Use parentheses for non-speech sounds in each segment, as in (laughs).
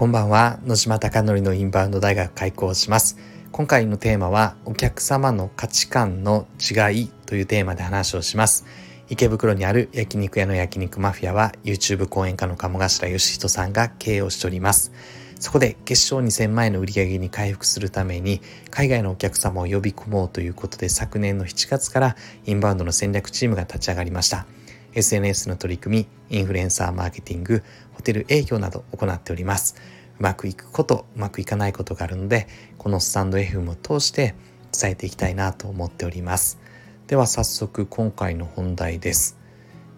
こんばんは。野島貴則のインバウンド大学開講します。今回のテーマはお客様の価値観の違いというテーマで話をします。池袋にある焼肉屋の焼肉マフィアは YouTube 講演家の鴨頭義人さんが経営をしております。そこで月賞2000万円の売り上げに回復するために海外のお客様を呼び込もうということで昨年の7月からインバウンドの戦略チームが立ち上がりました。SNS の取り組み、インフルエンサーマーケティング、ホテル営業など行っております。うまくいくこと、うまくいかないことがあるので、このスタンド FM を通して伝えていきたいなと思っております。では早速今回の本題です。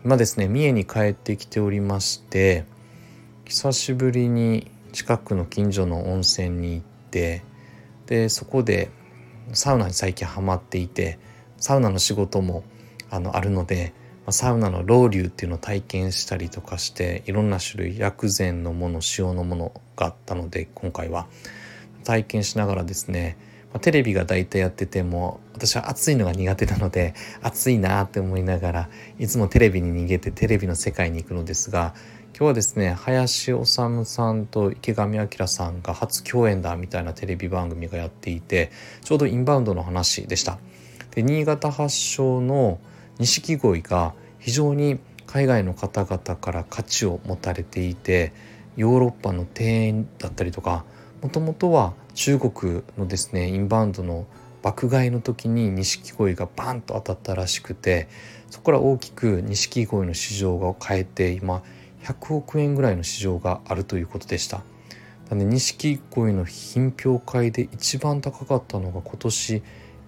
今ですね、三重に帰ってきておりまして、久しぶりに近くの近所の温泉に行って、で、そこでサウナに最近ハマっていて、サウナの仕事もあのあるので、サウナのロウリュっていうのを体験したりとかしていろんな種類薬膳のもの塩のものがあったので今回は体験しながらですねテレビが大体やってても私は暑いのが苦手なので暑いなって思いながらいつもテレビに逃げてテレビの世界に行くのですが今日はですね林修さんと池上彰さんが初共演だみたいなテレビ番組がやっていてちょうどインバウンドの話でした。で新潟発祥の錦鯉が非常に海外の方々から価値を持たれていてヨーロッパの庭園だったりとかもともとは中国のですねインバウンドの爆買いの時に錦鯉がバンと当たったらしくてそこから大きく錦鯉の市場が変えて今100億円ぐらいの市場があるということでした。なので錦鯉の品評会で一番高かったのが今年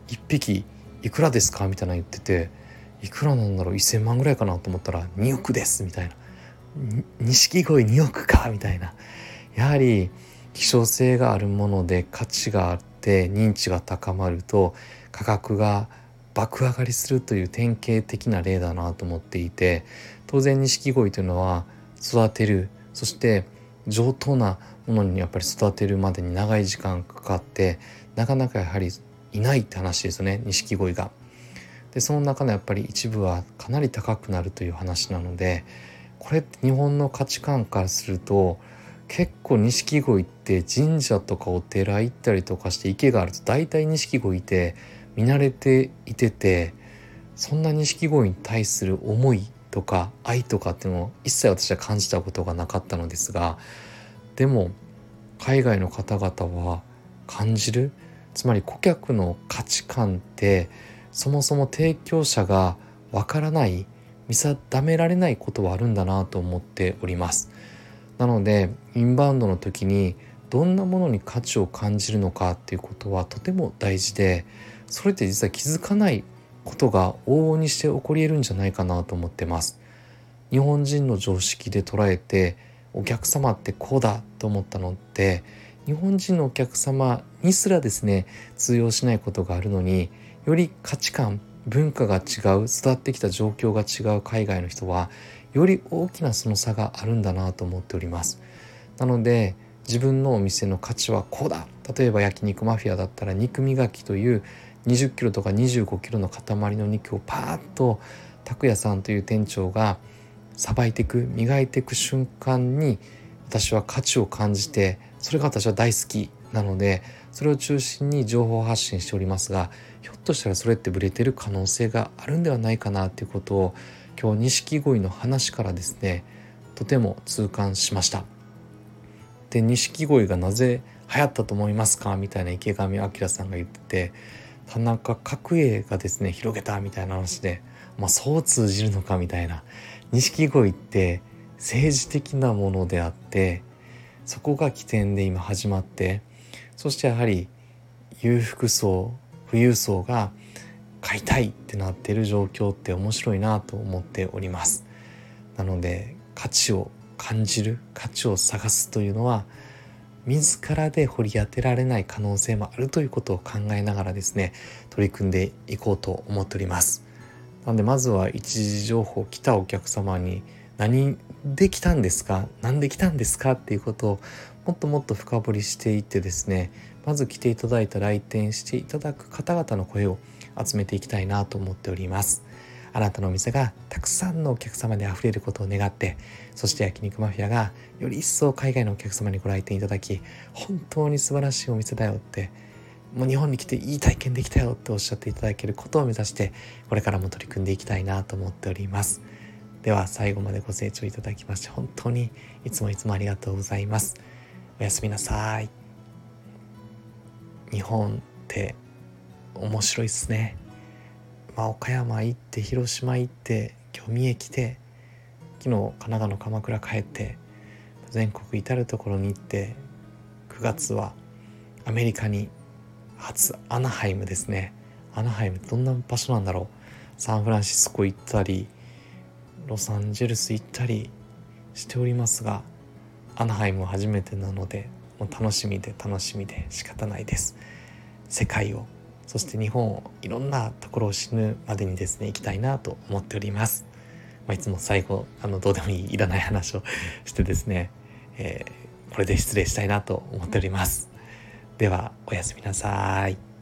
1匹いくらですか？みたいな言ってていくらなんだろう？1,000万ぐらいかなと思ったら2億ですみたいな。錦鯉2億かみたいな。やはり希少性があるもので価値があって認知が高まると価格が爆上がりするという典型的な例だなと思っていて当然錦鯉というのは育てるそして上等なものにやっぱり育てるまでに長い時間かかってなかなかやはりいないって話ですよね錦鯉が。でその中のやっぱり一部はかなり高くなるという話なのでこれって日本の価値観からすると結構錦鯉って神社とかお寺行ったりとかして池があると大体錦鯉って見慣れていててそんな錦鯉に対する思いとか愛とかっていうのを一切私は感じたことがなかったのですがでも海外の方々は感じる。つまり顧客の価値観ってそもそも提供者がわからない見定められないことはあるんだなと思っております。なのでインバウンドの時にどんなものに価値を感じるのかっていうことはとても大事でそれって実は気づかないことが往々にして起こり得るんじゃないかなと思ってます。日本人の常識で捉えてお客様ってこうだと思ったのって日本人のお客様にすらですね通用しないことがあるのにより価値観文化が違う育ってきた状況が違う海外の人はより大きなその差があるんだなと思っております。なので自分のお店の価値はこうだ。例えば焼肉マフィアだったら肉磨きという20キロとか25キロの塊の肉をパーッと拓也さんという店長がさばいていく磨いていく瞬間に私は価値を感じてそれが私は大好き。なのでそれを中心に情報発信しておりますがひょっとしたらそれってブレてる可能性があるんではないかなということを今日錦鯉の話からですねとても痛感しました。で錦鯉がなぜ流行ったと思いますかみたいな池上彰さんが言ってて田中角栄がですね広げたみたいな話で、まあ、そう通じるのかみたいな錦鯉って政治的なものであってそこが起点で今始まってそしてやはり裕福層富裕層が買いたいってなってる状況って面白いなと思っております。なので価値を感じる価値を探すというのは自らで掘り当てられない可能性もあるということを考えながらですね取り組んでいこうと思っております。なのでまずは一時情報来たお客様に何で来たんですか？何で来たんですか？っていうことをもっともっと深掘りしていってですねまず来ていただいた来店していただく方々の声を集めていきたいなと思っております。あなたのお店がたくさんのお客様であふれることを願ってそして焼肉マフィアがより一層海外のお客様にご来店いただき本当に素晴らしいお店だよってもう日本に来ていい体験できたよっておっしゃっていただけることを目指してこれからも取り組んでいきたいなと思っております。では最後までご清聴いただきまして本当にいつもいつもありがとうございます。おやすみなさい。日本って面白いっすね。まあ岡山行って広島行って今日三重来て昨日神奈川の鎌倉帰って全国至る所に行って9月はアメリカに初アナハイムですね。アナハイムどんな場所なんだろう。サンフランシスコ行ったりロサンゼルス行ったりしておりますがアナハイム初めてなのでもう楽しみで楽しみで仕方ないです。世界をそして日本をいろんなところを死ぬまでにですね行きたいなと思っております、まあ、いつも最後あのどうでもいいいらない話を (laughs) してですね、えー、これで失礼したいなと思っております。ではおやすみなさい。